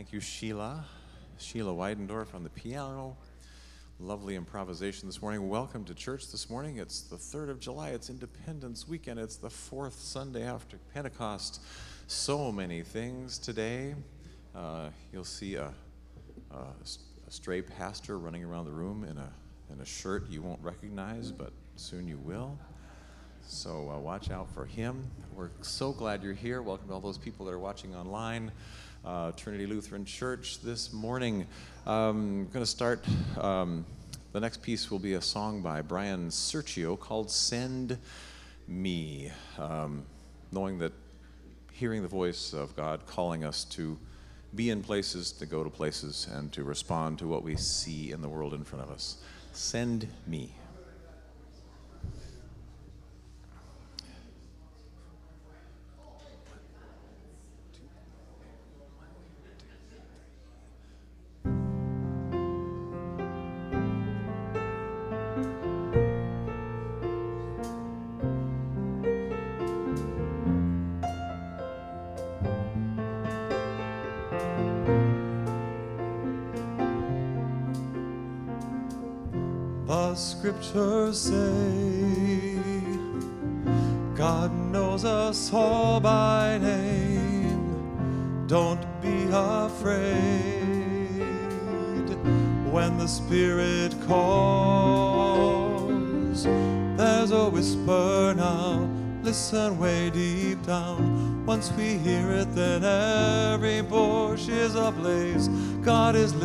Thank you, Sheila. Sheila Weidendorf on the piano. Lovely improvisation this morning. Welcome to church this morning. It's the 3rd of July. It's Independence Weekend. It's the fourth Sunday after Pentecost. So many things today. Uh, you'll see a, a, a stray pastor running around the room in a, in a shirt you won't recognize, but soon you will. So uh, watch out for him. We're so glad you're here. Welcome to all those people that are watching online. Uh, Trinity Lutheran Church this morning. Um, I'm going to start. Um, the next piece will be a song by Bryan Sirchio called Send Me. Um, knowing that hearing the voice of God calling us to be in places, to go to places, and to respond to what we see in the world in front of us. Send me.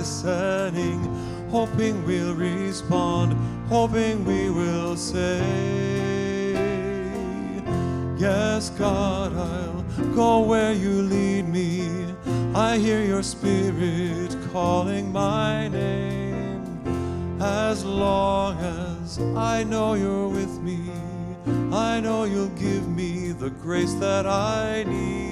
Listening hoping we'll respond, hoping we will say, Yes, God, I'll go where you lead me. I hear your spirit calling my name. As long as I know you're with me, I know you'll give me the grace that I need.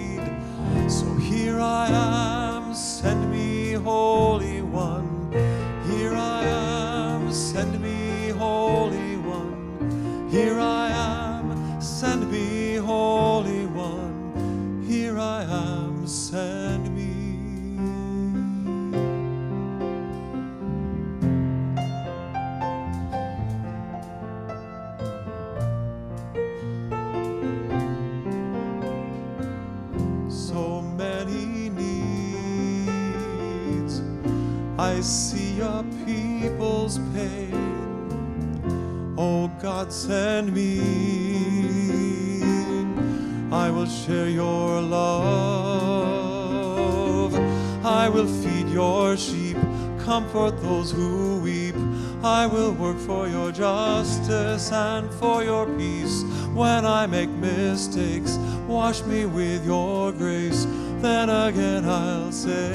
Justice and for your peace. When I make mistakes, wash me with your grace. Then again I'll say,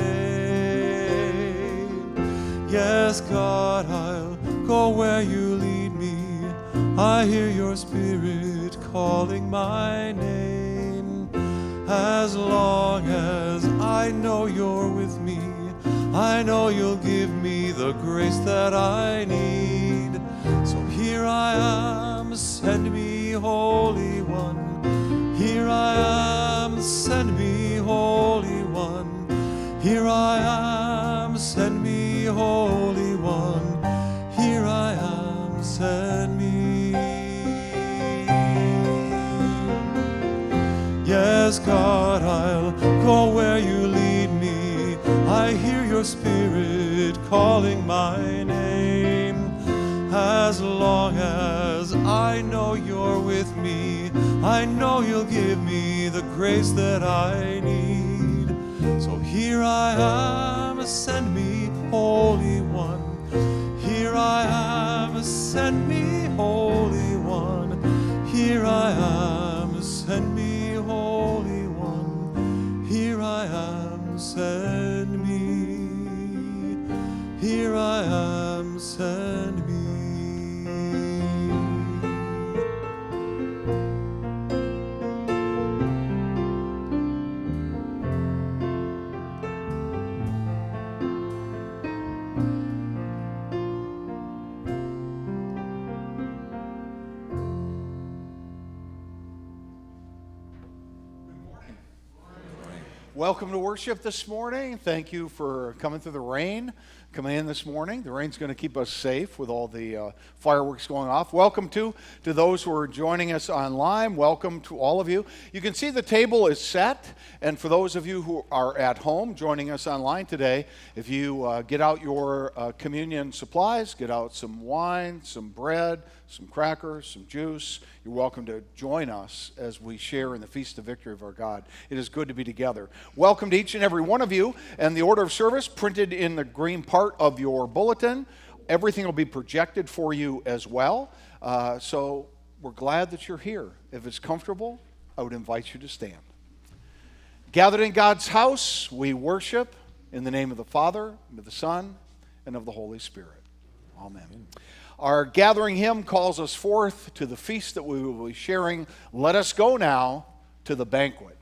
Yes, God, I'll go where you lead me. I hear your spirit calling my name. As long as I know you're with me, I know you'll give me the grace that I need. Here I am, send me, Holy One. Here I am, send me, Holy One. Here I am, send me, Holy One. Here I am, send me. Yes, God, I'll go where you lead me. I hear your spirit calling my name. As long as I know you're with me, I know you'll give me the grace that I need. So here I am, send me, Holy One. Here I am, send me, Holy One. Here I am, send me, Holy One. Here I am, send me. Here I am, send Welcome to worship this morning. Thank you for coming through the rain, coming in this morning. The rain's going to keep us safe with all the uh, fireworks going off. Welcome to to those who are joining us online. Welcome to all of you. You can see the table is set, and for those of you who are at home joining us online today, if you uh, get out your uh, communion supplies, get out some wine, some bread, some crackers, some juice. You're welcome to join us as we share in the feast of victory of our God. It is good to be together. Welcome to each and every one of you. And the order of service printed in the green part of your bulletin. Everything will be projected for you as well. Uh, so we're glad that you're here. If it's comfortable, I would invite you to stand. Gathered in God's house, we worship in the name of the Father, and of the Son, and of the Holy Spirit. Amen. Amen. Our gathering hymn calls us forth to the feast that we will be sharing. Let us go now to the banquet.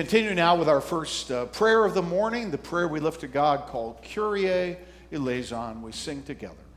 Continue now with our first uh, prayer of the morning, the prayer we lift to God called Kyrie eleison. We sing together.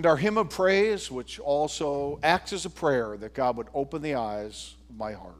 And our hymn of praise, which also acts as a prayer that God would open the eyes of my heart.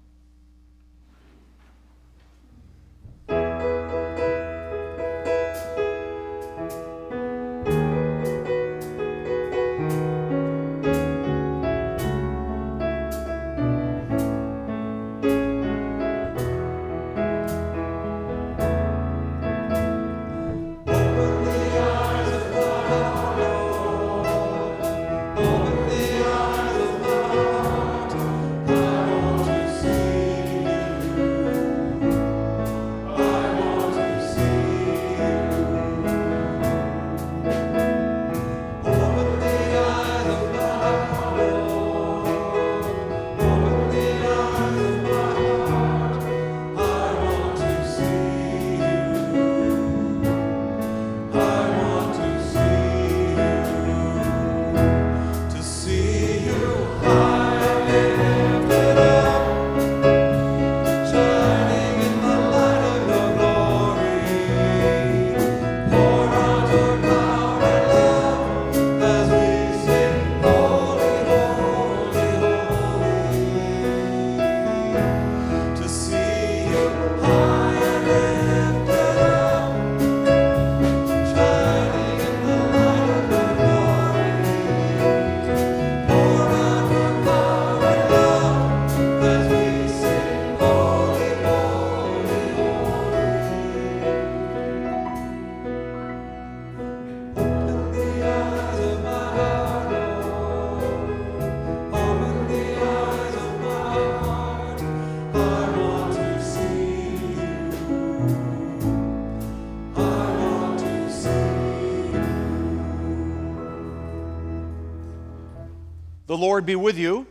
Lord be with you.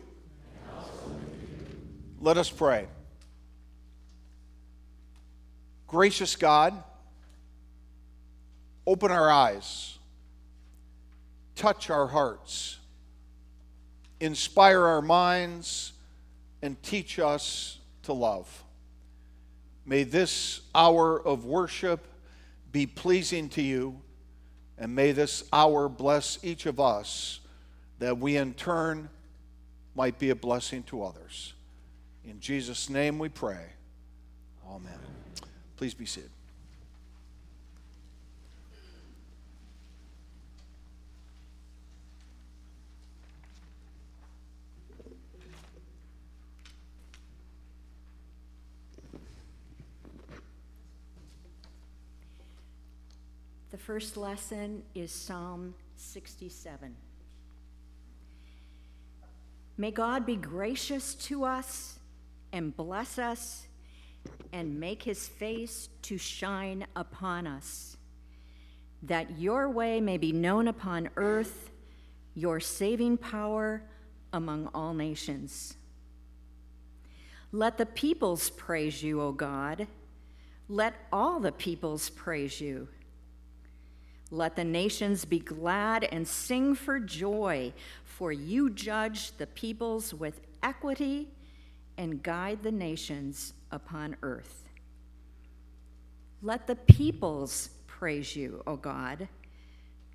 Let us pray. Gracious God, open our eyes, touch our hearts, inspire our minds, and teach us to love. May this hour of worship be pleasing to you, and may this hour bless each of us that we in turn might be a blessing to others. In Jesus' name we pray. Amen. Please be seated. The first lesson is Psalm 67. May God be gracious to us and bless us and make his face to shine upon us, that your way may be known upon earth, your saving power among all nations. Let the peoples praise you, O God. Let all the peoples praise you. Let the nations be glad and sing for joy, for you judge the peoples with equity and guide the nations upon earth. Let the peoples praise you, O God.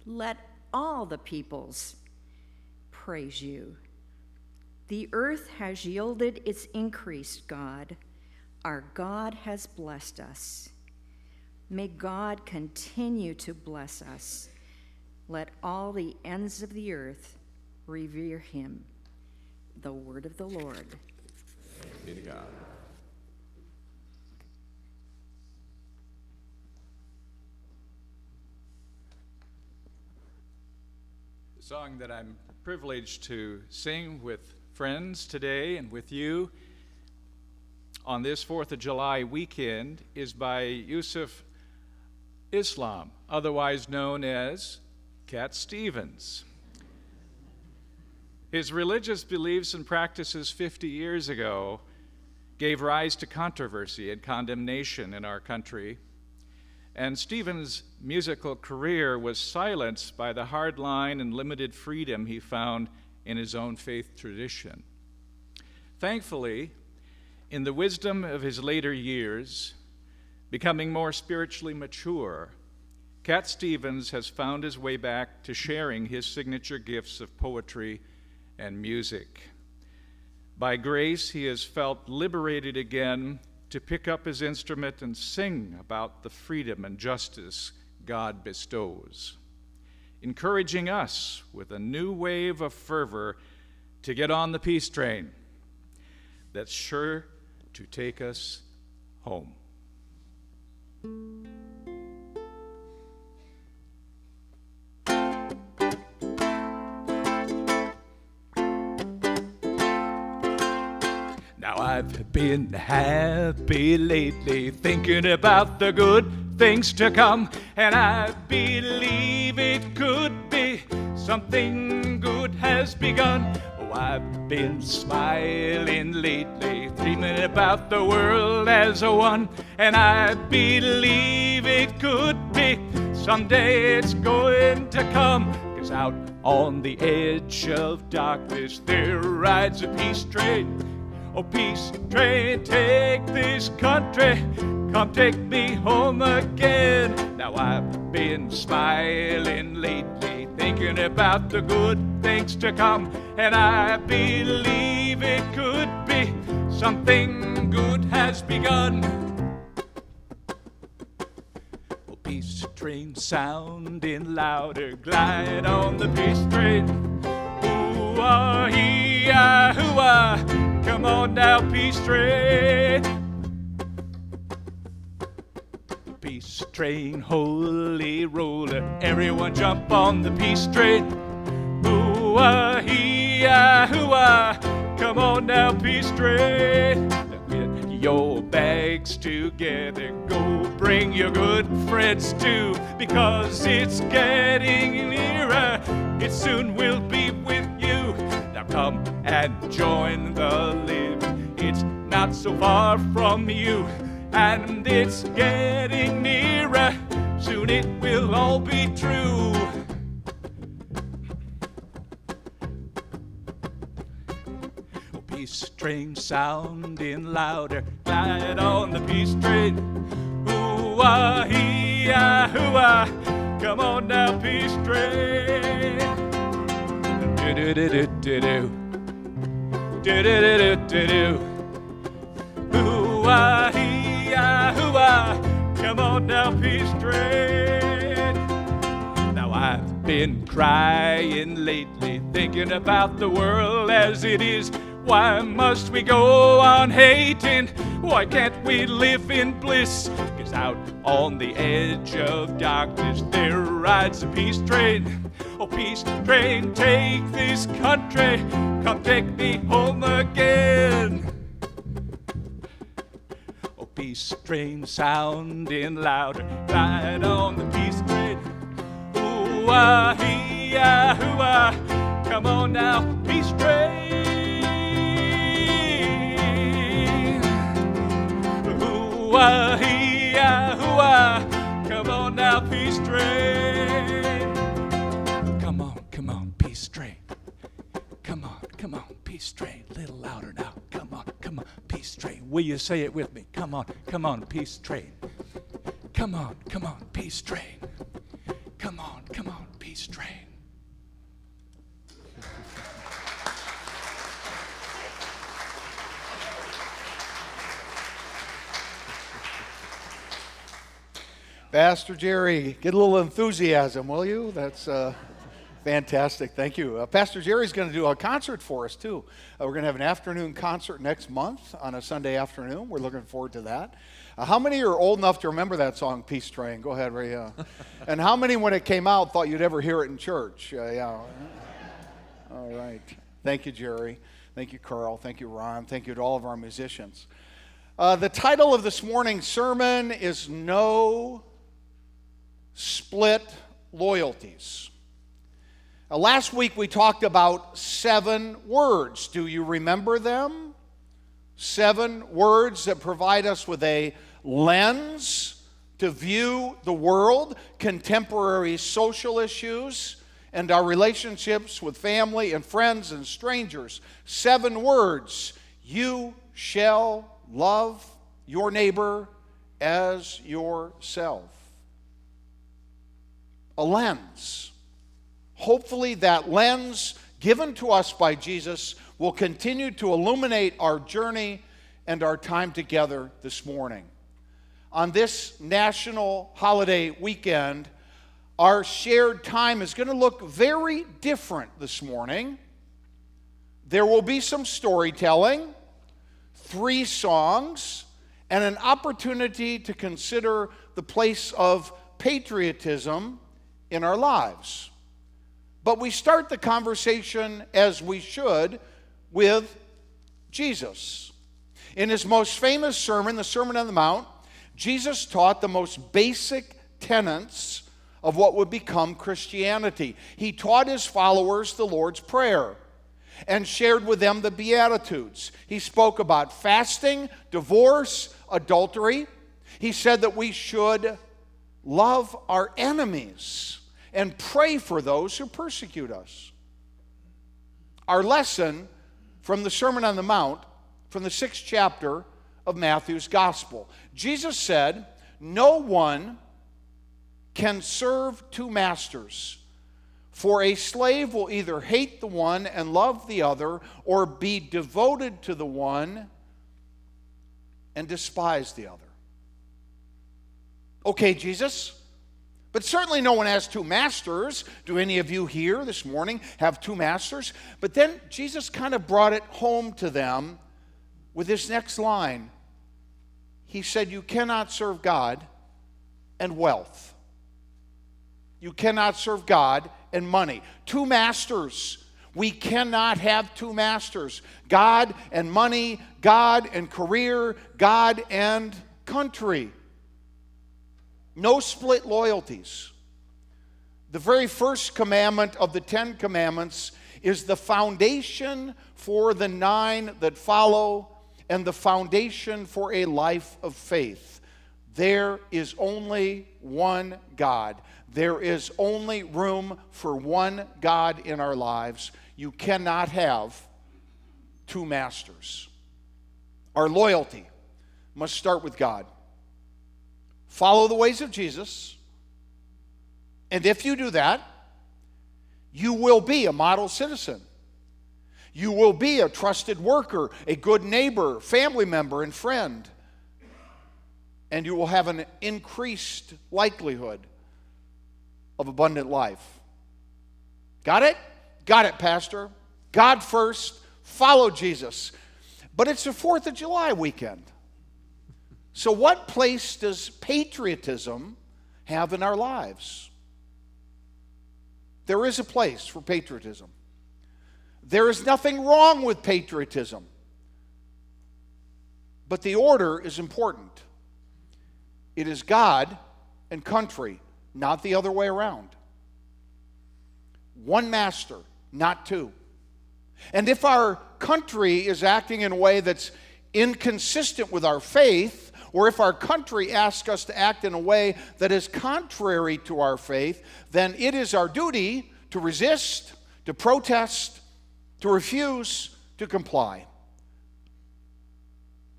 Let all the peoples praise you. The earth has yielded its increase, God. Our God has blessed us. May God continue to bless us. Let all the ends of the earth revere him. The word of the Lord. Be to God. The song that I'm privileged to sing with friends today and with you on this 4th of July weekend is by Yusuf Islam, otherwise known as Cat Stevens. His religious beliefs and practices 50 years ago gave rise to controversy and condemnation in our country. And Stevens' musical career was silenced by the hard line and limited freedom he found in his own faith tradition. Thankfully, in the wisdom of his later years, becoming more spiritually mature, Cat Stevens has found his way back to sharing his signature gifts of poetry and music. By grace, he has felt liberated again to pick up his instrument and sing about the freedom and justice God bestows, encouraging us with a new wave of fervor to get on the peace train that's sure to take us home. Now I've been happy lately, thinking about the good things to come, and I believe it could be something good has begun. Oh, I've been smiling lately, dreaming about the world as a one, and I believe it could be someday it's going to come. Cause out on the edge of darkness there rides a peace train. Oh, peace train, take this country, come take me home again. Now I've been smiling lately, thinking about the good things to come, and I believe it could be something good has begun. Oh, peace train sounding louder, glide on the peace train. Ooh, ah, hee, ah, hoo, ah. Come on now, peace train. Peace train, holy roller. Everyone jump on the peace train. Ooh, ah, hee, ah, hoo, ah. Come on now, peace train. Get your bags together. Go bring your good friends too. Because it's getting nearer. It soon will be with you. Come and join the living. It's not so far from you, and it's getting nearer. Soon it will all be true. Oh, peace train sounding louder, glide on the peace train. Ooh ah hee ah hoo ah, come on now, peace train. Do do do do do do. Do do do do do. Ah hee ah hoo ah, come on now, peace train. Now I've been crying lately, thinking about the world as it is. Why must we go on hating? Why can't we live in bliss? Cause out on the edge of darkness there rides a peace train. Oh, peace train, take this country, come take me home again. Oh, peace train sounding louder, ride on the peace train. Ooh ah hee ah hoo ah, come on now, peace train. Now. Come on, come on, peace train. Come on, come on, peace train. A little louder now. Come on, come on, peace train. Will you say it with me? Come on, come on, peace train. Come on, come on, peace train. Come on, come on, peace train. Pastor Jerry, get a little enthusiasm, will you? That's uh, fantastic. Thank you. Uh, Pastor Jerry's going to do a concert for us, too. Uh, we're going to have an afternoon concert next month on a Sunday afternoon. We're looking forward to that. Uh, how many are old enough to remember that song, Peace Train? Go ahead, Ray. Uh, and how many, when it came out, thought you'd ever hear it in church? Uh, yeah. All right. Thank you, Jerry. Thank you, Carl. Thank you, Ron. Thank you to all of our musicians. The title of this morning's sermon is No Split Loyalties. Uh, last week we talked about seven words. Do you remember them? Seven words that provide us with a lens to view the world, contemporary social issues, and our relationships with family and friends and strangers. Seven words. You shall love your neighbor as yourself. A lens. Hopefully, that lens given to us by Jesus will continue to illuminate our journey and our time together this morning. On this national holiday weekend, our shared time is going to look very different this morning. There will be some storytelling, three songs, and an opportunity to consider the place of patriotism in our lives. But we start the conversation as we should with Jesus. In his most famous sermon, the Sermon on the Mount, Jesus taught the most basic tenets of what would become Christianity. He taught his followers the Lord's Prayer and shared with them the Beatitudes. He spoke about fasting, divorce, adultery. He said that we should love our enemies and pray for those who persecute us. Our lesson from the Sermon on the Mount, from the sixth chapter of Matthew's Gospel. Jesus said, No one can serve two masters. For a slave will either hate the one and love the other, or be devoted to the one and despise the other. Okay, Jesus, but certainly no one has two masters. Do any of you here this morning have two masters? But then Jesus kind of brought it home to them with this next line. He said, You cannot serve God and wealth. You cannot serve God and money. Two masters. We cannot have two masters God and money, God and career, God and country. No split loyalties. The very first commandment of the Ten Commandments is the foundation for the nine that follow and the foundation for a life of faith. There is only one God. There is only room for one God in our lives. You cannot have two masters. Our loyalty must start with God. Follow the ways of Jesus. And if you do that, you will be a model citizen. You will be a trusted worker, a good neighbor, family member, and friend. And you will have an increased likelihood of abundant life. Got it? Got it, Pastor. God first, follow Jesus. But it's the 4th of July weekend. So, what place does patriotism have in our lives? There is a place for patriotism. There is nothing wrong with patriotism. But the order is important. It is God and country not the other way around. One master, not two. And if our country is acting in a way that's inconsistent with our faith, or if our country asks us to act in a way that is contrary to our faith, then it is our duty to resist, to protest, to refuse to comply.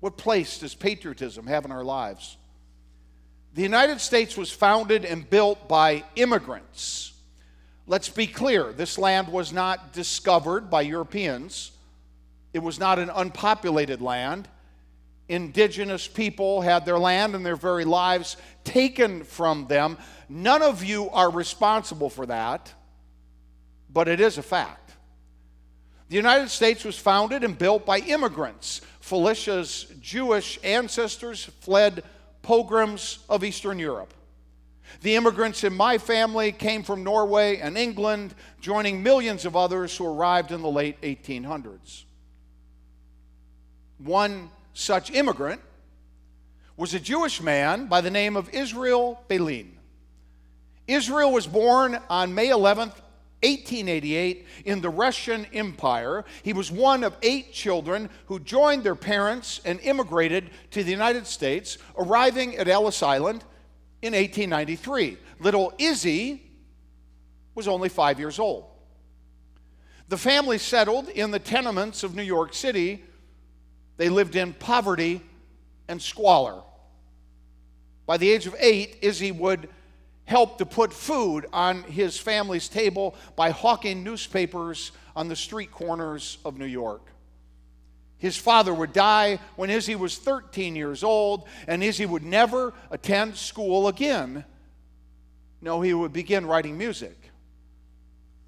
What place does patriotism have in our lives? The United States was founded and built by immigrants. Let's be clear this land was not discovered by Europeans, it was not an unpopulated land. Indigenous people had their land and their very lives taken from them. None of you are responsible for that, but it is a fact. The United States was founded and built by immigrants. Felicia's Jewish ancestors fled pogroms of Eastern Europe. The immigrants in my family came from Norway and England, joining millions of others who arrived in the late 1800s. One such immigrant was a Jewish man by the name of Israel Beilin. Israel was born on May 11th, 1888 in the Russian Empire. He was one of eight children who joined their parents and immigrated to the United States, arriving at Ellis Island in 1893. Little Izzy was only five years old. The family settled in the tenements of New York City. They lived in poverty and squalor. By the age of eight, Izzy would help to put food on his family's table by hawking newspapers on the street corners of New York. His father would die when Izzy was 13 years old, and Izzy would never attend school again. No, he would begin writing music.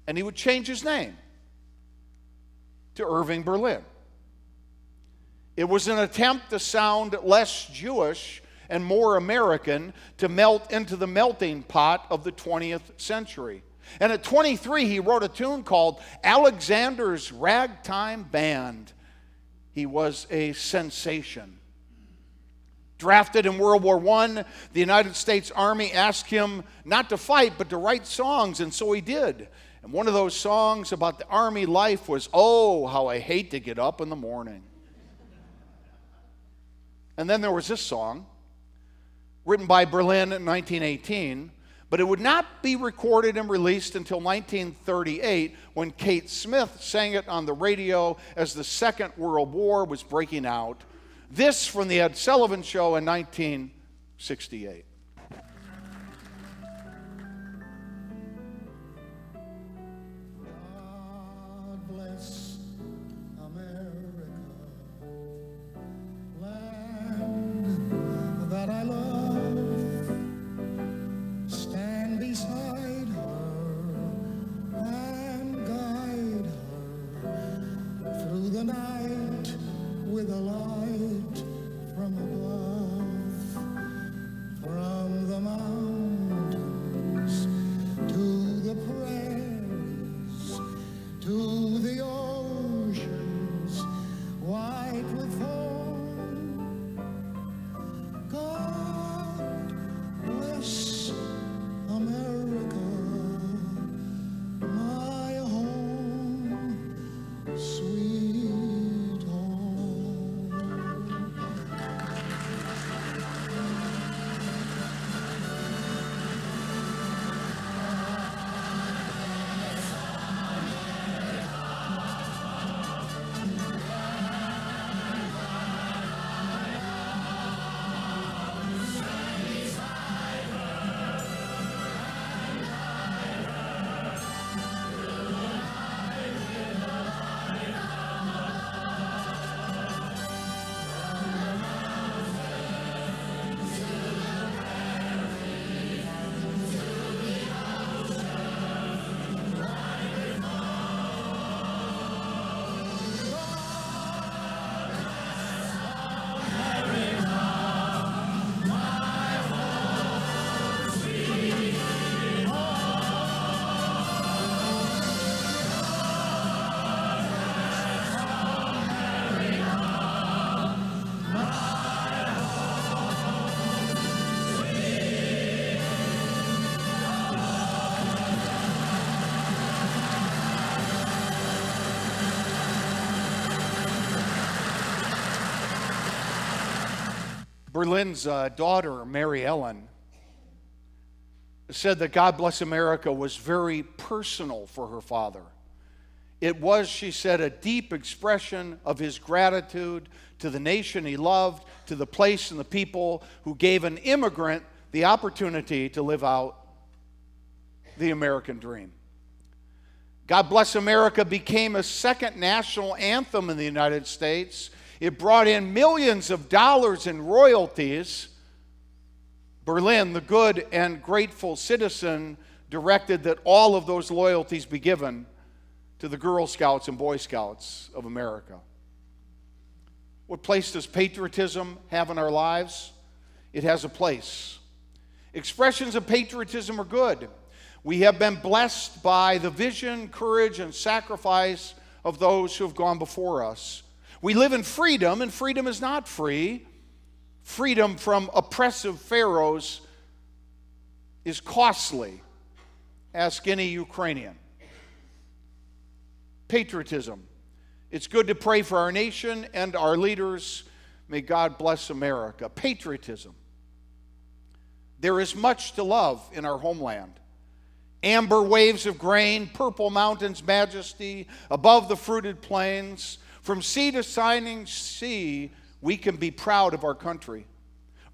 And he would change his name to Irving Berlin. It was an attempt to sound less Jewish and more American to melt into the melting pot of the 20th century. And at 23, he wrote a tune called Alexander's Ragtime Band. He was a sensation. Drafted in World War I, the United States Army asked him not to fight, but to write songs, and so he did. And one of those songs about the Army life was, Oh, how I hate to get up in the morning. And then there was this song, written by Berlin in 1918, but it would not be recorded and released until 1938 when Kate Smith sang it on the radio as the Second World War was breaking out. This from the Ed Sullivan Show in 1968. Berlin's uh, daughter, Mary Ellen, said that God Bless America was very personal for her father. It was, she said, a deep expression of his gratitude to the nation he loved, to the place and the people who gave an immigrant the opportunity to live out the American dream. God Bless America became a second national anthem in the United States. It brought in millions of dollars in royalties. Berlin, the good and grateful citizen, directed that all of those loyalties be given to the Girl Scouts and Boy Scouts of America. What place does patriotism have in our lives? It has a place. Expressions of patriotism are good. We have been blessed by the vision, courage, and sacrifice of those who have gone before us. We live in freedom, and freedom is not free. Freedom from oppressive pharaohs is costly. Ask any Ukrainian. Patriotism. It's good to pray for our nation and our leaders. May God bless America. Patriotism. There is much to love in our homeland. Amber waves of grain, purple mountains' majesty, above the fruited plains. From sea to shining sea, we can be proud of our country.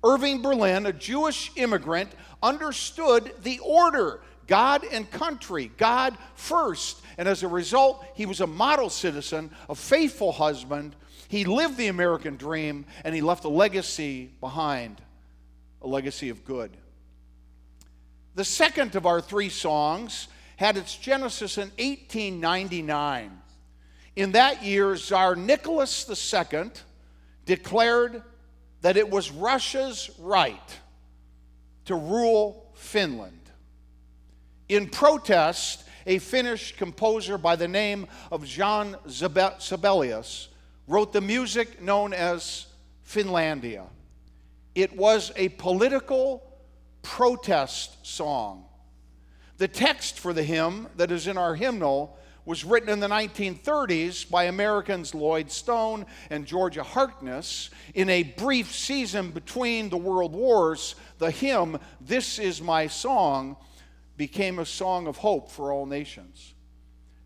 Irving Berlin, a Jewish immigrant, understood the order God and country, God first. And as a result, he was a model citizen, a faithful husband. He lived the American dream, and he left a legacy behind a legacy of good. The second of our three songs had its genesis in 1899. In that year, Tsar Nicholas II declared that it was Russia's right to rule Finland. In protest, a Finnish composer by the name of Zabe- Sibelius wrote the music known as Finlandia. It was a political protest song. The text for the hymn that is in our hymnal was written in the 1930s by Americans Lloyd Stone and Georgia Harkness. In a brief season between the world wars, the hymn, This Is My Song, became a song of hope for all nations.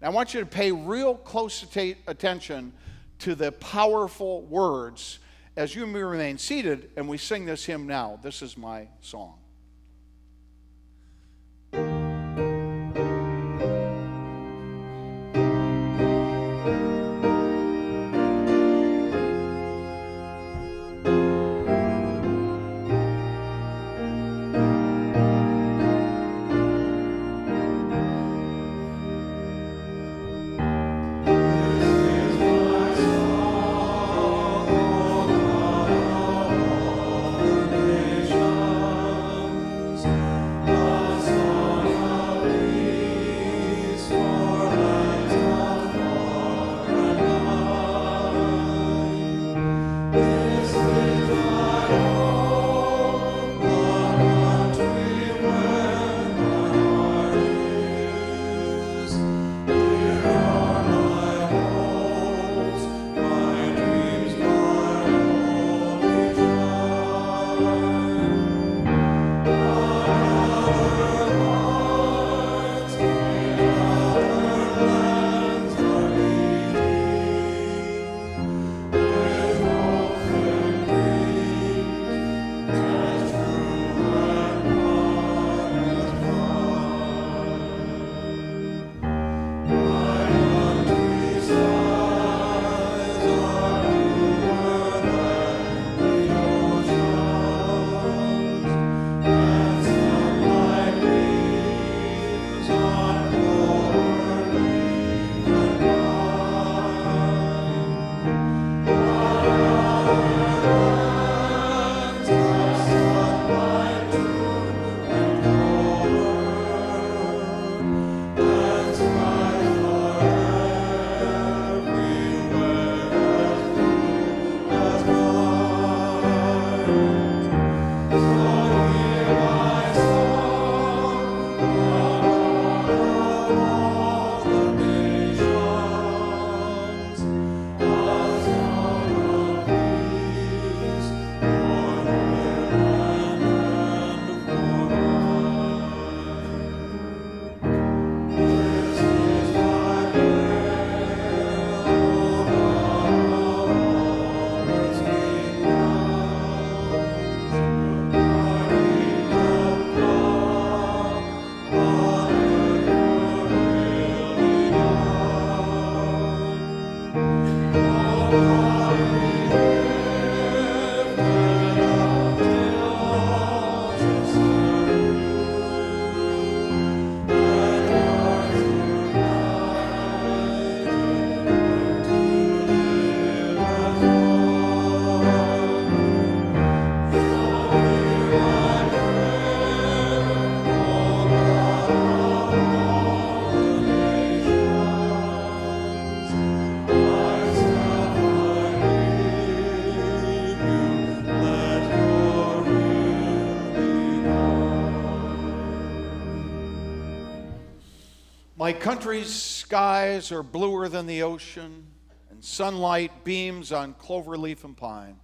Now, I want you to pay real close attention to the powerful words as you remain seated and we sing this hymn now. This is my song. My country's skies are bluer than the ocean, and sunlight beams on clover leaf and pine.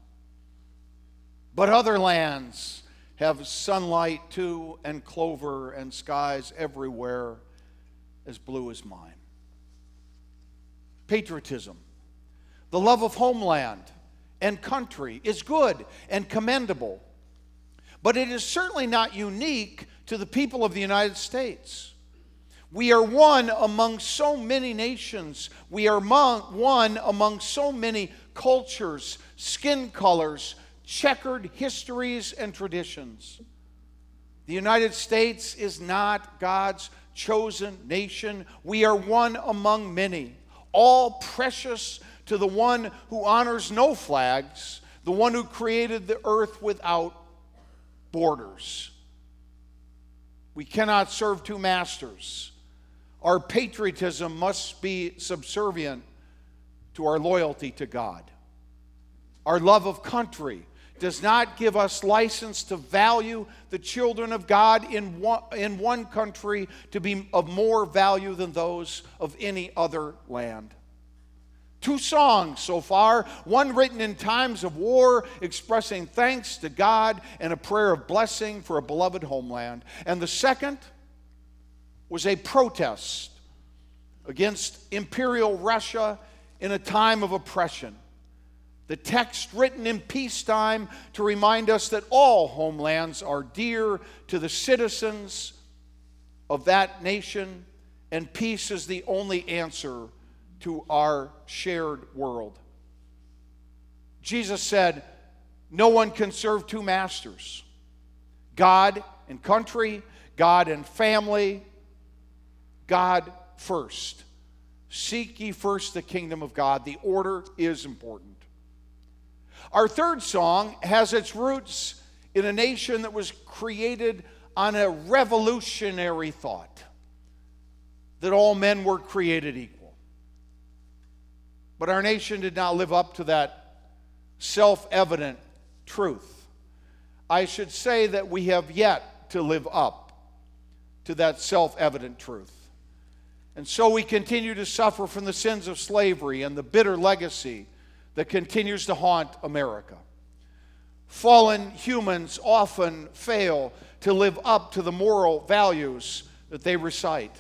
But other lands have sunlight too, and clover and skies everywhere as blue as mine. Patriotism, the love of homeland and country is good and commendable. But it is certainly not unique to the people of the United States. We are one among so many nations. We are among, one among so many cultures, skin colors, checkered histories, and traditions. The United States is not God's chosen nation. We are one among many, all precious to the one who honors no flags, the one who created the earth without borders. We cannot serve two masters. Our patriotism must be subservient to our loyalty to God. Our love of country does not give us license to value the children of God in one, in one country to be of more value than those of any other land. Two songs so far, one written in times of war, expressing thanks to God and a prayer of blessing for a beloved homeland. And the second was a protest against imperial Russia in a time of oppression. The text written in peacetime to remind us that all homelands are dear to the citizens of that nation, and peace is the only answer to our shared world. Jesus said, No one can serve two masters God and country, God and family, God first. Seek ye first the kingdom of God. The order is important. Our third song has its roots in a nation that was created on a revolutionary thought that all men were created equal. But our nation did not live up to that self evident truth. I should say that we have yet to live up to that self evident truth. And so we continue to suffer from the sins of slavery and the bitter legacy that continues to haunt America. Fallen humans often fail to live up to the moral values that they recite.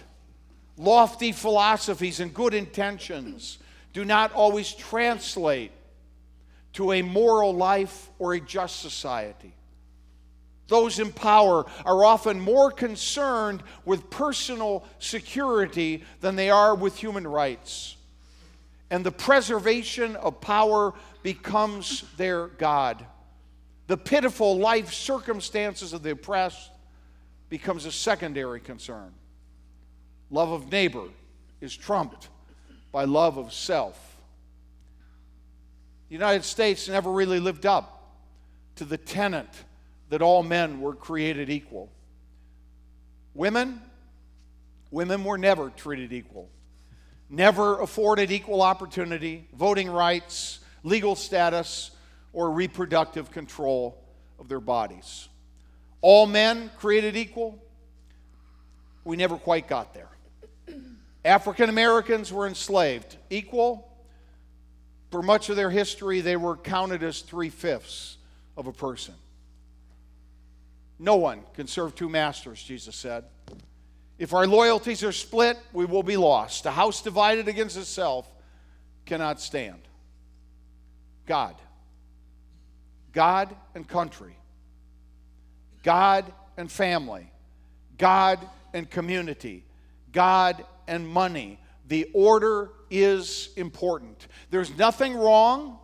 Lofty philosophies and good intentions do not always translate to a moral life or a just society. Those in power are often more concerned with personal security than they are with human rights. And the preservation of power becomes their God. The pitiful life circumstances of the oppressed becomes a secondary concern. Love of neighbor is trumped by love of self. The United States never really lived up to the tenet that all men were created equal. Women, women were never treated equal, never afforded equal opportunity, voting rights, legal status, or reproductive control of their bodies. All men created equal, we never quite got there. African Americans were enslaved, equal. For much of their history, they were counted as three fifths of a person. No one can serve two masters, Jesus said. If our loyalties are split, we will be lost. A house divided against itself cannot stand. God. God and country. God and family. God and community. God and money. The order is important. There's nothing wrong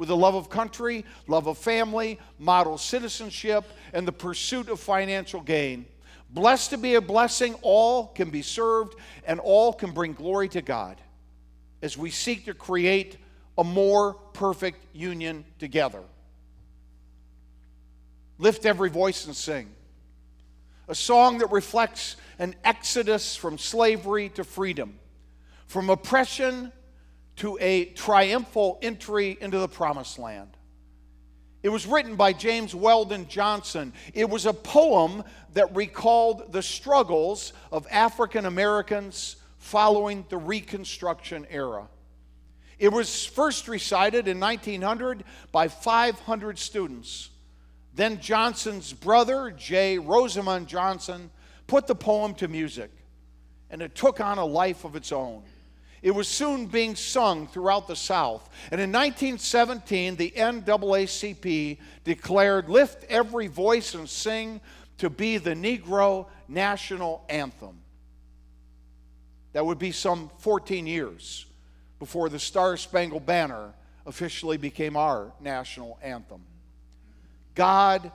with the love of country, love of family, model citizenship, and the pursuit of financial gain. Blessed to be a blessing, all can be served and all can bring glory to God as we seek to create a more perfect union together. Lift every voice and sing. A song that reflects an exodus from slavery to freedom, from oppression to a triumphal entry into the promised land. It was written by James Weldon Johnson. It was a poem that recalled the struggles of African Americans following the Reconstruction era. It was first recited in 1900 by 500 students. Then Johnson's brother, J. Rosamond Johnson, put the poem to music, and it took on a life of its own. It was soon being sung throughout the South. And in 1917, the NAACP declared Lift Every Voice and Sing to be the Negro national anthem. That would be some 14 years before the Star Spangled Banner officially became our national anthem. God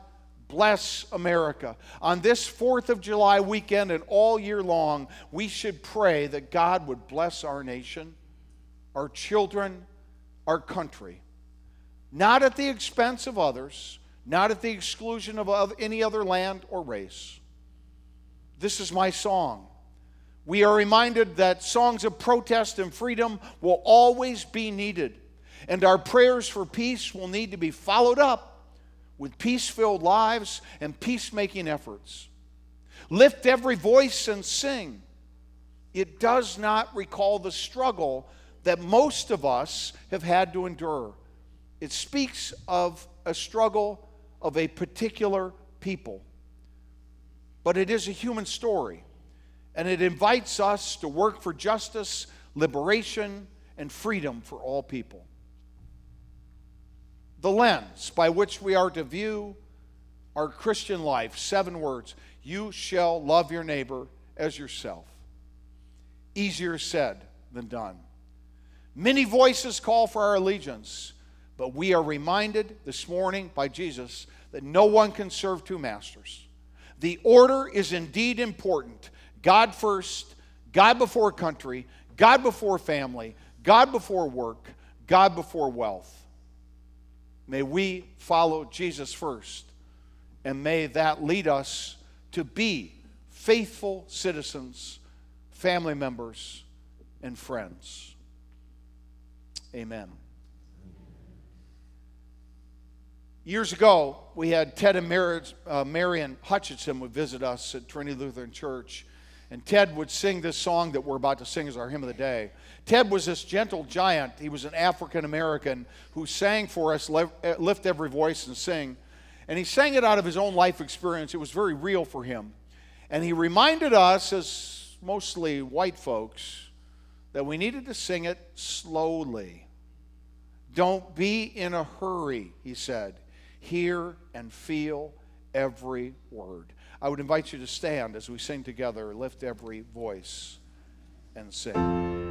bless America. On this 4th of July weekend and all year long, we should pray that God would bless our nation, our children, our country. Not at the expense of others, not at the exclusion of any other land or race. This is my song. We are reminded that songs of protest and freedom will always be needed, and our prayers for peace will need to be followed up with peace filled lives and peacemaking efforts. Lift every voice and sing. It does not recall the struggle that most of us have had to endure. It speaks of a struggle of a particular people. But it is a human story, and it invites us to work for justice, liberation, and freedom for all people the lens by which we are to view our Christian life. Seven words You shall love your neighbor as yourself. Easier said than done. Many voices call for our allegiance, but we are reminded this morning by Jesus that no one can serve two masters. The order is indeed important God first, God before country, God before family, God before work, God before wealth. May we follow Jesus first, and may that lead us to be faithful citizens, family members, and friends. Amen. Years ago, we had Ted and uh, Marion Hutchinson would visit us at Trinity Lutheran Church. And Ted would sing this song that we're about to sing as our hymn of the day. Ted was this gentle giant. He was an African American who sang for us, eh, Lift Every Voice and Sing. And he sang it out of his own life experience. It was very real for him. And he reminded us, as mostly white folks, that we needed to sing it slowly. Don't be in a hurry, he said. Hear and feel every word. I would invite you to stand as we sing together, lift every voice and sing.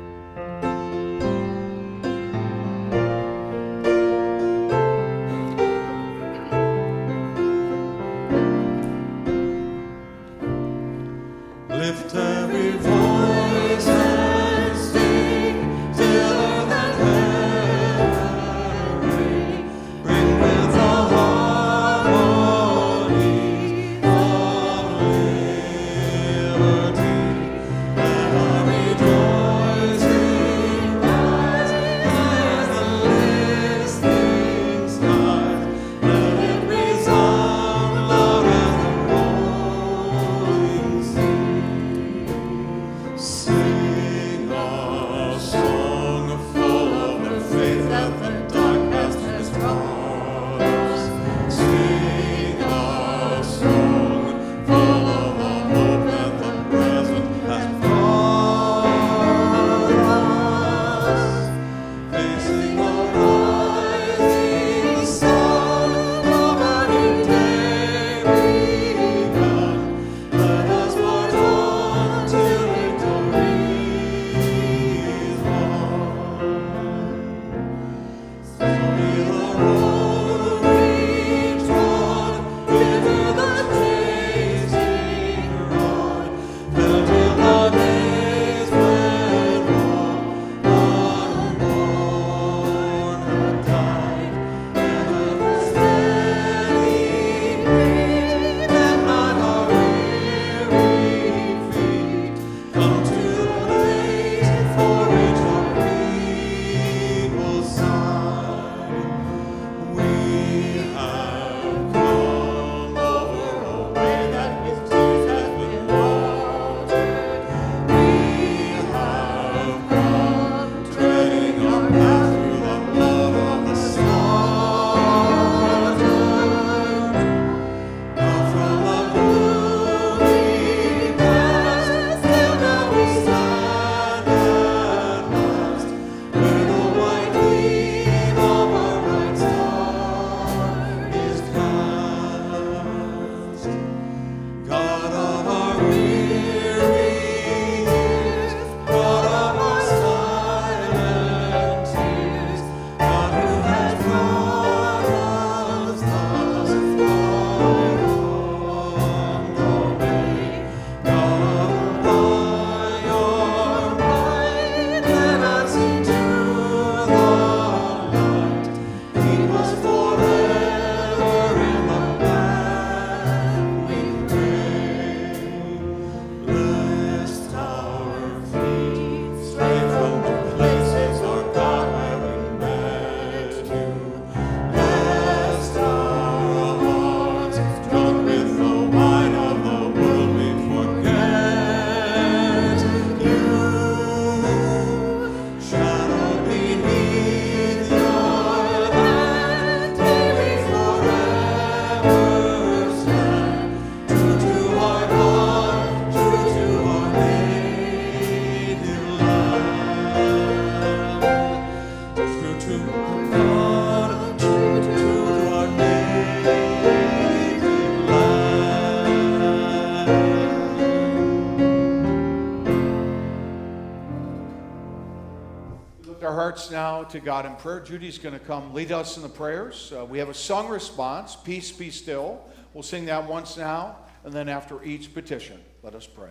Hearts now to God in prayer. Judy's going to come lead us in the prayers. Uh, we have a song response, Peace Be Still. We'll sing that once now, and then after each petition, let us pray.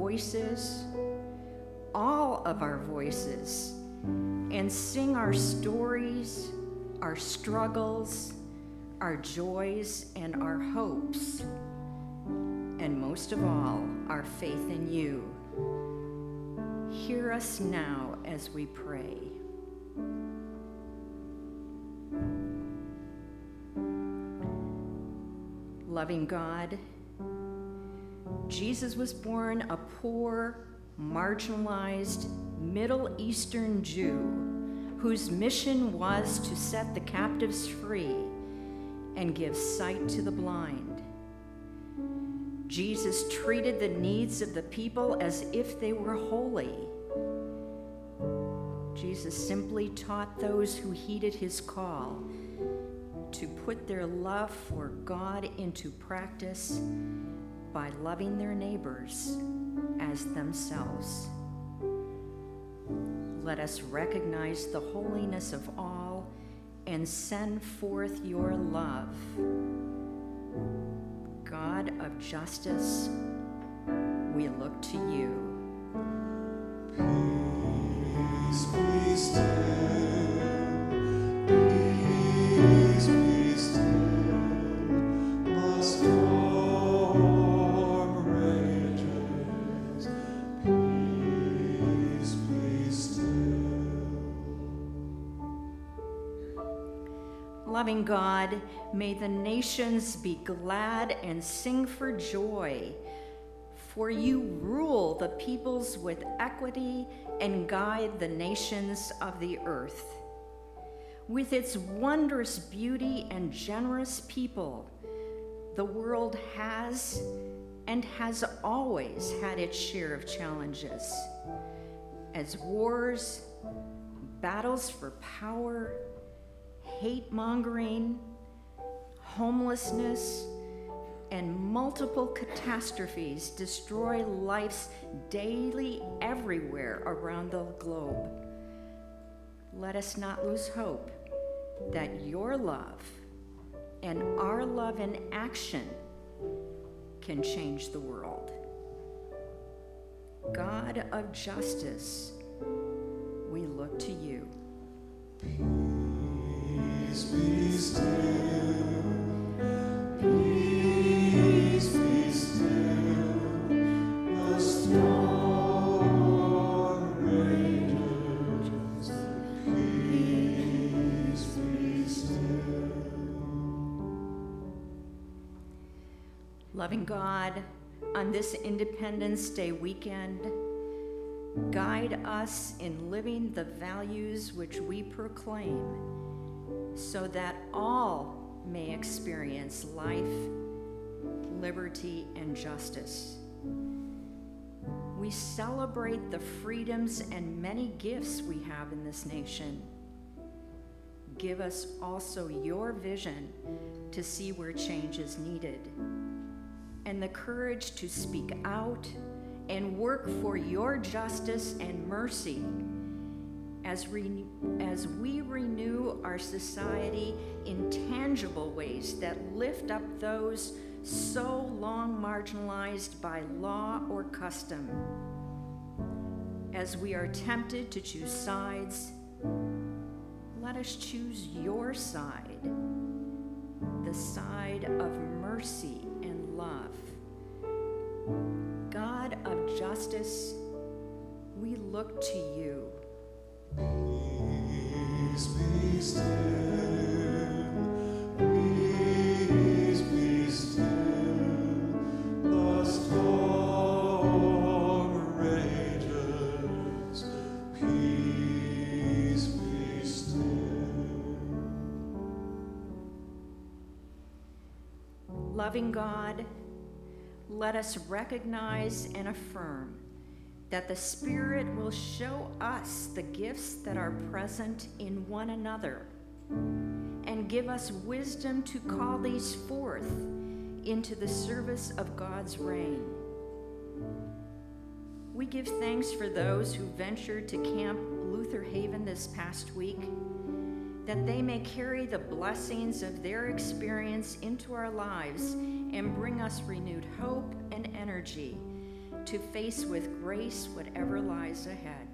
Voices, all of our voices, and sing our stories, our struggles, our joys, and our hopes, and most of all, our faith in you. Hear us now as we pray. Loving God, Jesus was born a poor, marginalized Middle Eastern Jew whose mission was to set the captives free and give sight to the blind. Jesus treated the needs of the people as if they were holy. Jesus simply taught those who heeded his call to put their love for God into practice by loving their neighbors as themselves. Let us recognize the holiness of all and send forth your love. God of justice, we look to you. Peace still, peace God, may the nations be glad and sing for joy. For you rule the peoples with equity and guide the nations of the earth. With its wondrous beauty and generous people, the world has and has always had its share of challenges. As wars, battles for power, hate mongering, homelessness, and multiple catastrophes destroy lives daily everywhere around the globe. Let us not lose hope that your love and our love in action can change the world. God of justice, we look to you. Loving God, on this Independence Day weekend, guide us in living the values which we proclaim so that all may experience life, liberty, and justice. We celebrate the freedoms and many gifts we have in this nation. Give us also your vision to see where change is needed and the courage to speak out and work for your justice and mercy as, re- as we renew our society in tangible ways that lift up those so long marginalized by law or custom. As we are tempted to choose sides, let us choose your side, the side of mercy and love. God of justice, we look to you. Loving God, let us recognize and affirm that the Spirit will show us the gifts that are present in one another and give us wisdom to call these forth into the service of God's reign. We give thanks for those who ventured to Camp Luther Haven this past week, that they may carry the blessings of their experience into our lives and bring us renewed hope and energy to face with grace whatever lies ahead.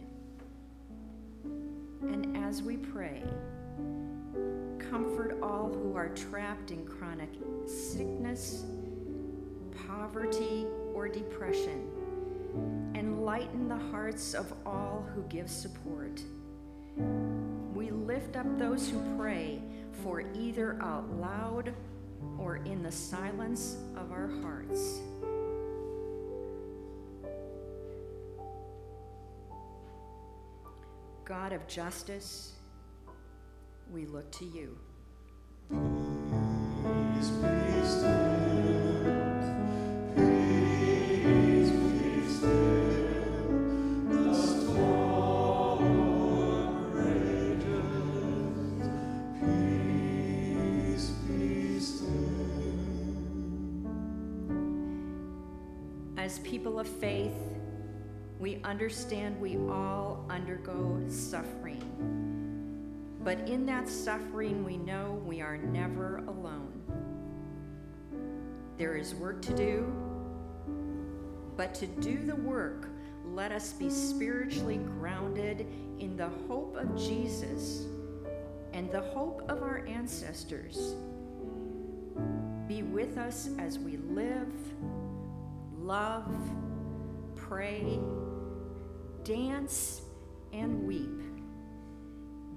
And as we pray, comfort all who are trapped in chronic sickness, poverty, or depression, and lighten the hearts of all who give support. We lift up those who pray for either out loud or in the silence of our hearts. God of justice, we look to you. Peace. Peace be still. The storm rages. Peace be. As people of faith, we understand we all undergo suffering. But in that suffering, we know we are never alone. There is work to do, but to do the work, let us be spiritually grounded in the hope of Jesus and the hope of our ancestors. Be with us as we live, love, pray, dance, and weep.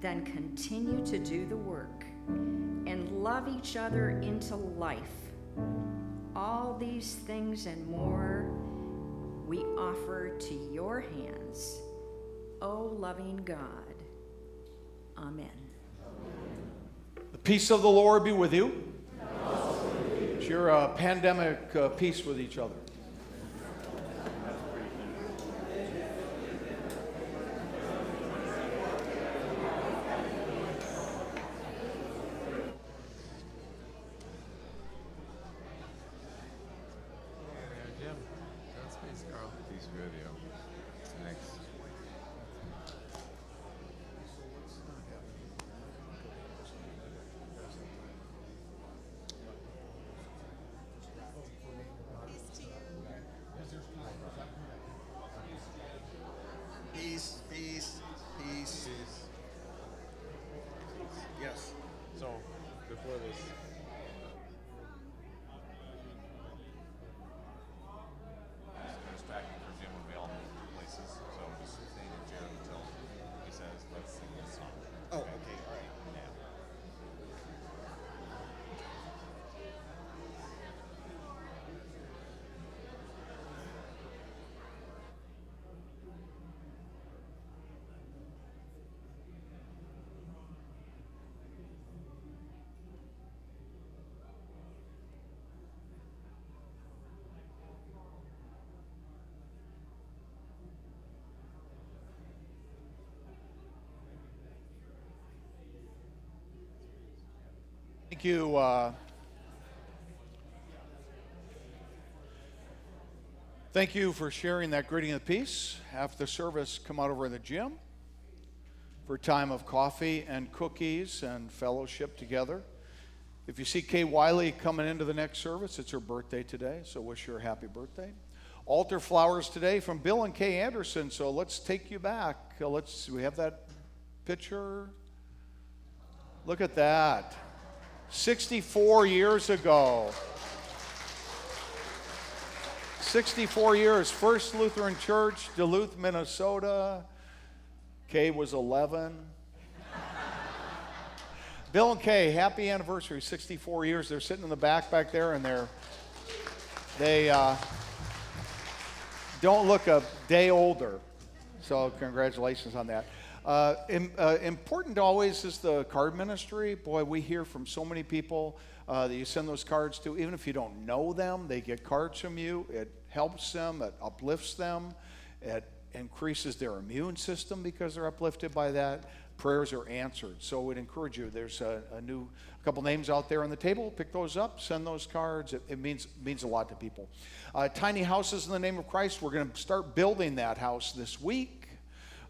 Then continue to do the work and love each other into life. All these things and more we offer to your hands, O loving God. Amen. The peace of the Lord be with you. Share a pandemic uh, peace with each other. Jim, that's space, Carl. Peace be with you. Thanks. Peace, peace, peace. Yes. So, before this. It's distracting for Jim when we all move places, so just stay in your chair until he says, let's sing this song. Oh, okay, all right. Yeah. Thank you. Uh, thank you for sharing that greeting of peace. After the service, come out over in the gym for a time of coffee and cookies and fellowship together. If you see Kay Wiley coming into the next service, it's her birthday today, so wish her a happy birthday. Altar flowers today from Bill and Kay Anderson, so let's take you back. Uh, Let's we have that picture. Look at that. 64 years ago. 64 years, First Lutheran Church, Duluth, Minnesota. Kay was 11. Bill and Kay, happy anniversary, 64 years. They're sitting in the back back there, and they're they uh, don't look a day older. So congratulations on that. Uh, uh, important always is the card ministry. Boy, we hear from so many people uh, that you send those cards to. Even if you don't know them, they get cards from you. It helps them. It uplifts them. It increases their immune system because they're uplifted by that. Prayers are answered. So we'd encourage you. There's a, a new a couple names out there on the table. Pick those up. Send those cards. It, it means means a lot to people. Uh, tiny houses in the name of Christ. We're going to start building that house this week.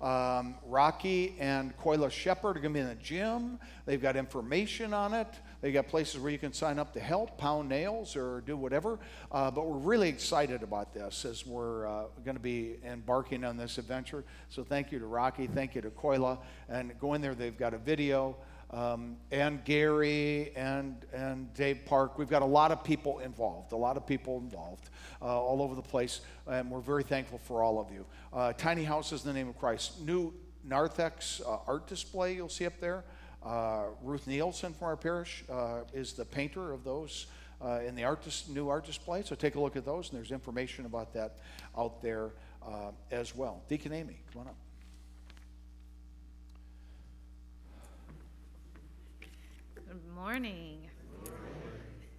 Um, Rocky and Koila Shepherd are going to be in the gym. They've got information on it. They've got places where you can sign up to help, pound nails, or do whatever. Uh, but we're really excited about this as we're uh, going to be embarking on this adventure. So thank you to Rocky. Thank you to Koila. And go in there. They've got a video. Um, and Gary and, and Dave Park. We've got a lot of people involved, a lot of people involved uh, all over the place, and we're very thankful for all of you. Uh, Tiny Houses in the Name of Christ. New Narthex uh, art display you'll see up there. Uh, Ruth Nielsen from our parish uh, is the painter of those uh, in the art new art display, so take a look at those, and there's information about that out there as well. Deacon Amy, come on up. Good morning.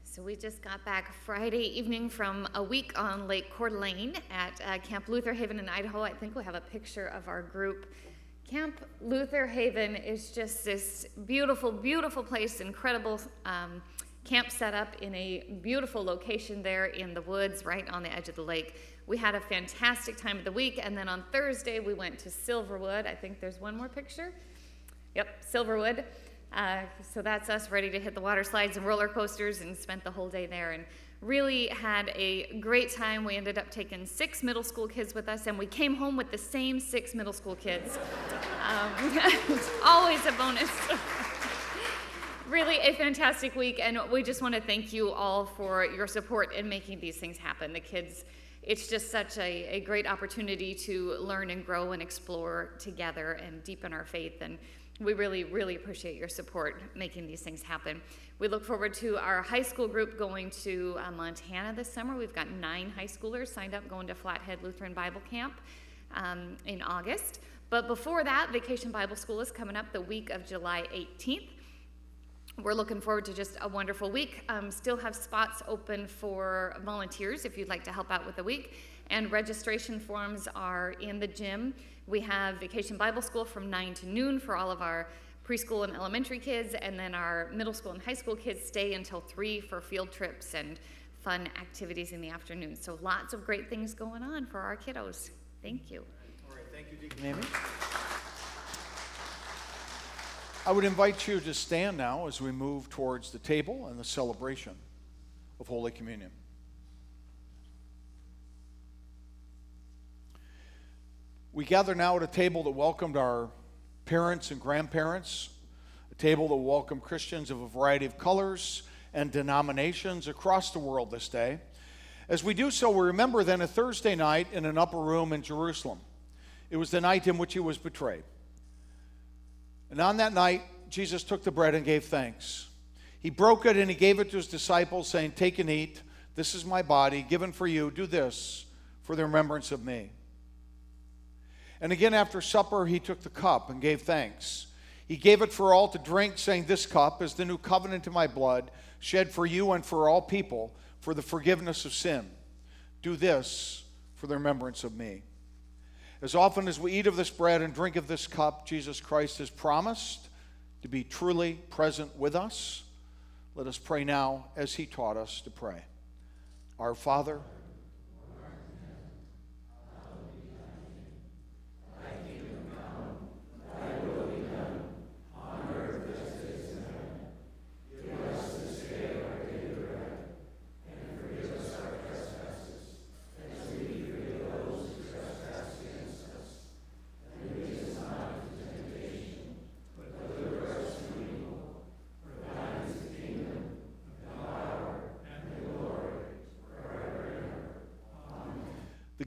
So we just got back Friday evening from a week on Lake Coeur d'Alene at uh, Camp Luther Haven in Idaho. I think we have a picture of our group. Camp Luther Haven is just this beautiful, beautiful place, incredible um, camp setup in a beautiful location there in the woods right on the edge of the lake. We had a fantastic time of the week, and then on Thursday we went to Silverwood. I think there's one more picture. Yep, Silverwood. Uh, so that's us ready to hit the water slides and roller coasters and spent the whole day there and really had a great time. We ended up taking six middle school kids with us and we came home with the same six middle school kids. Um, always a bonus. really a fantastic week and we just want to thank you all for your support in making these things happen. The kids, it's just such a, a great opportunity to learn and grow and explore together and deepen our faith and we really, really appreciate your support making these things happen. We look forward to our high school group going to uh, Montana this summer. We've got nine high schoolers signed up going to Flathead Lutheran Bible Camp um, in August. But before that, Vacation Bible School is coming up the week of July 18th. We're looking forward to just a wonderful week. Um, still have spots open for volunteers if you'd like to help out with the week. And registration forms are in the gym. We have Vacation Bible School from 9 to noon for all of our preschool and elementary kids, and then our middle school and high school kids stay until 3 for field trips and fun activities in the afternoon. So lots of great things going on for our kiddos. Thank you. All right, thank you, Deacon Amy. I would invite you to stand now as we move towards the table and the celebration of Holy Communion. We gather now at a table that welcomed our parents and grandparents, a table that welcomed Christians of a variety of colors and denominations across the world this day. As we do so, we remember then a Thursday night in an upper room in Jerusalem. It was the night in which he was betrayed. And on that night, Jesus took the bread and gave thanks. He broke it and he gave it to his disciples, saying, Take and eat. This is my body given for you. Do this for the remembrance of me. And again, after supper, he took the cup and gave thanks. He gave it for all to drink, saying, This cup is the new covenant in my blood, shed for you and for all people for the forgiveness of sin. Do this for the remembrance of me. As often as we eat of this bread and drink of this cup, Jesus Christ has promised to be truly present with us. Let us pray now as he taught us to pray. Our Father,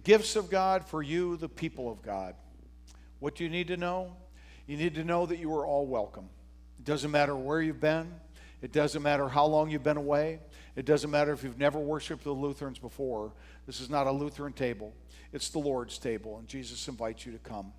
gifts of God, for you, the people of God. What do you need to know? You need to know that you are all welcome. It doesn't matter where you've been, it doesn't matter how long you've been away, it doesn't matter if you've never worshiped the Lutherans before. This is not a Lutheran table, it's the Lord's table, and Jesus invites you to come.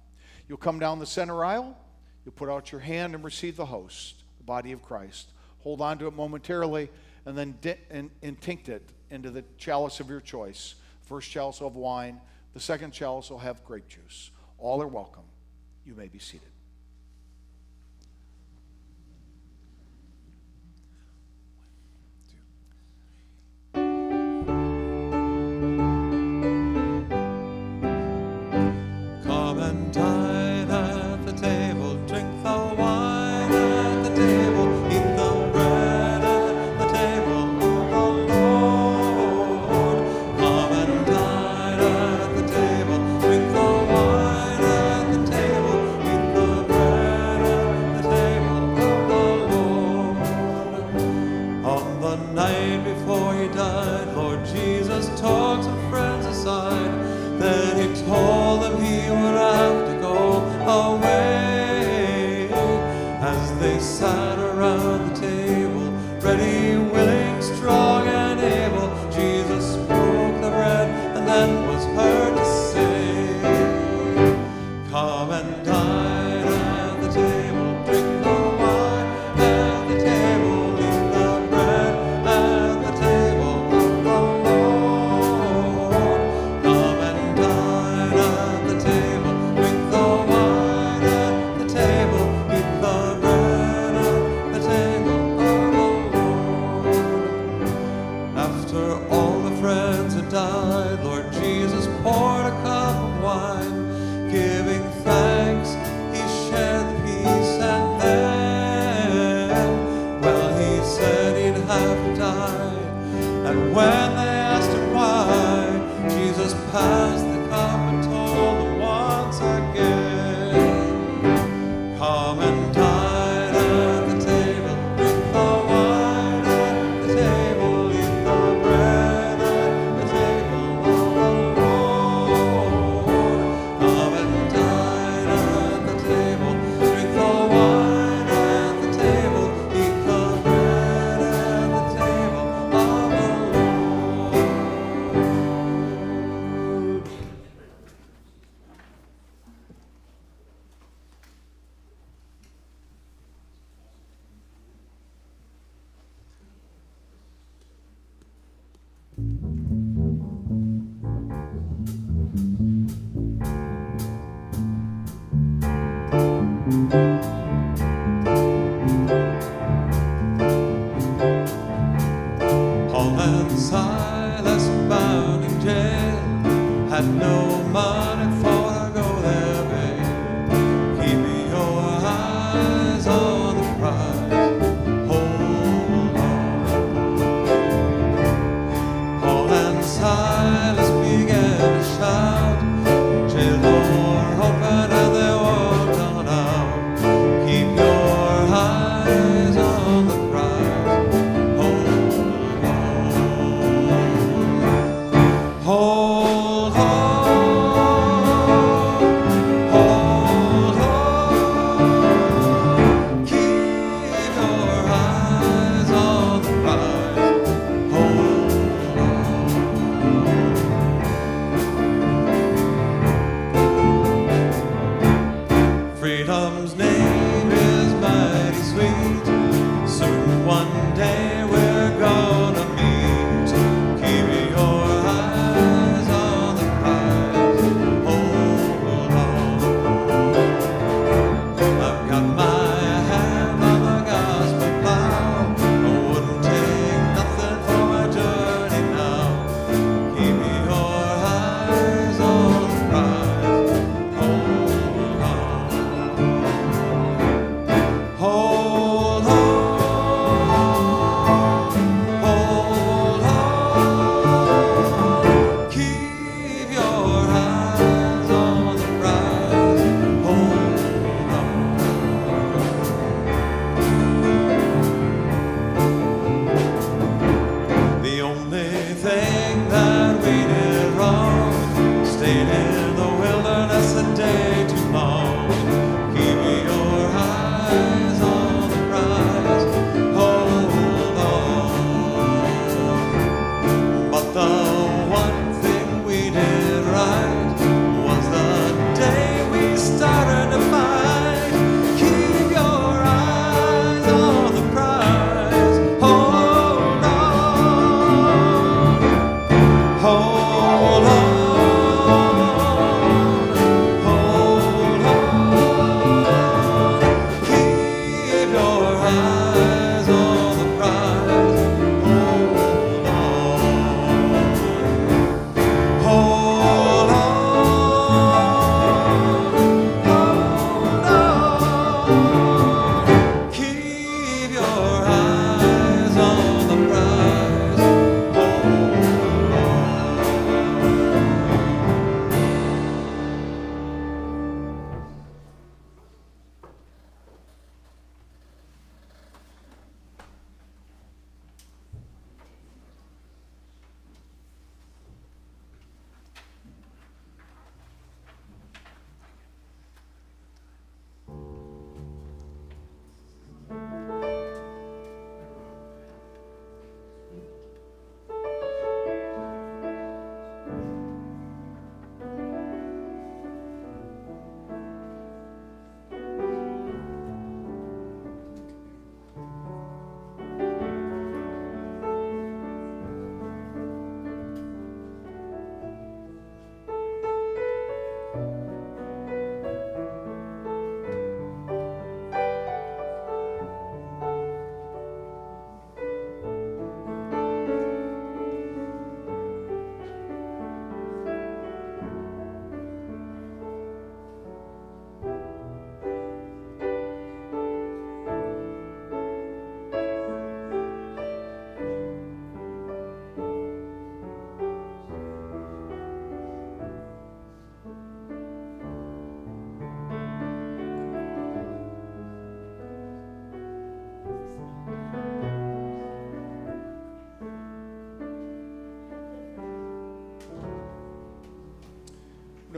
You'll come down the center aisle, you'll put out your hand and receive the host, the body of Christ. Hold on to it momentarily, and then di- and, and it into the chalice of your choice. First chalice will have wine, the second chalice will have grape juice. All are welcome. You may be seated.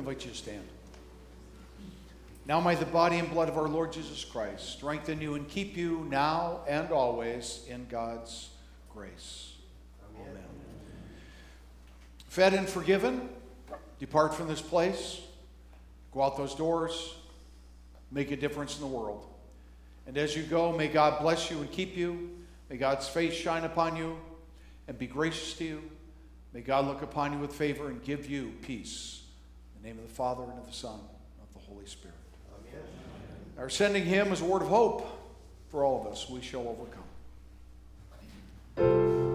Invite you to stand. Now may the body and blood of our Lord Jesus Christ strengthen you and keep you now and always in God's grace. Amen. Fed and forgiven, depart from this place, go out those doors, make a difference in the world. And as you go, may God bless you and keep you. May God's face shine upon you and be gracious to you. May God look upon you with favor and give you peace. Name of the Father and of the Son and of the Holy Spirit. Amen. Our sending hymn is a word of hope for all of us. We shall overcome.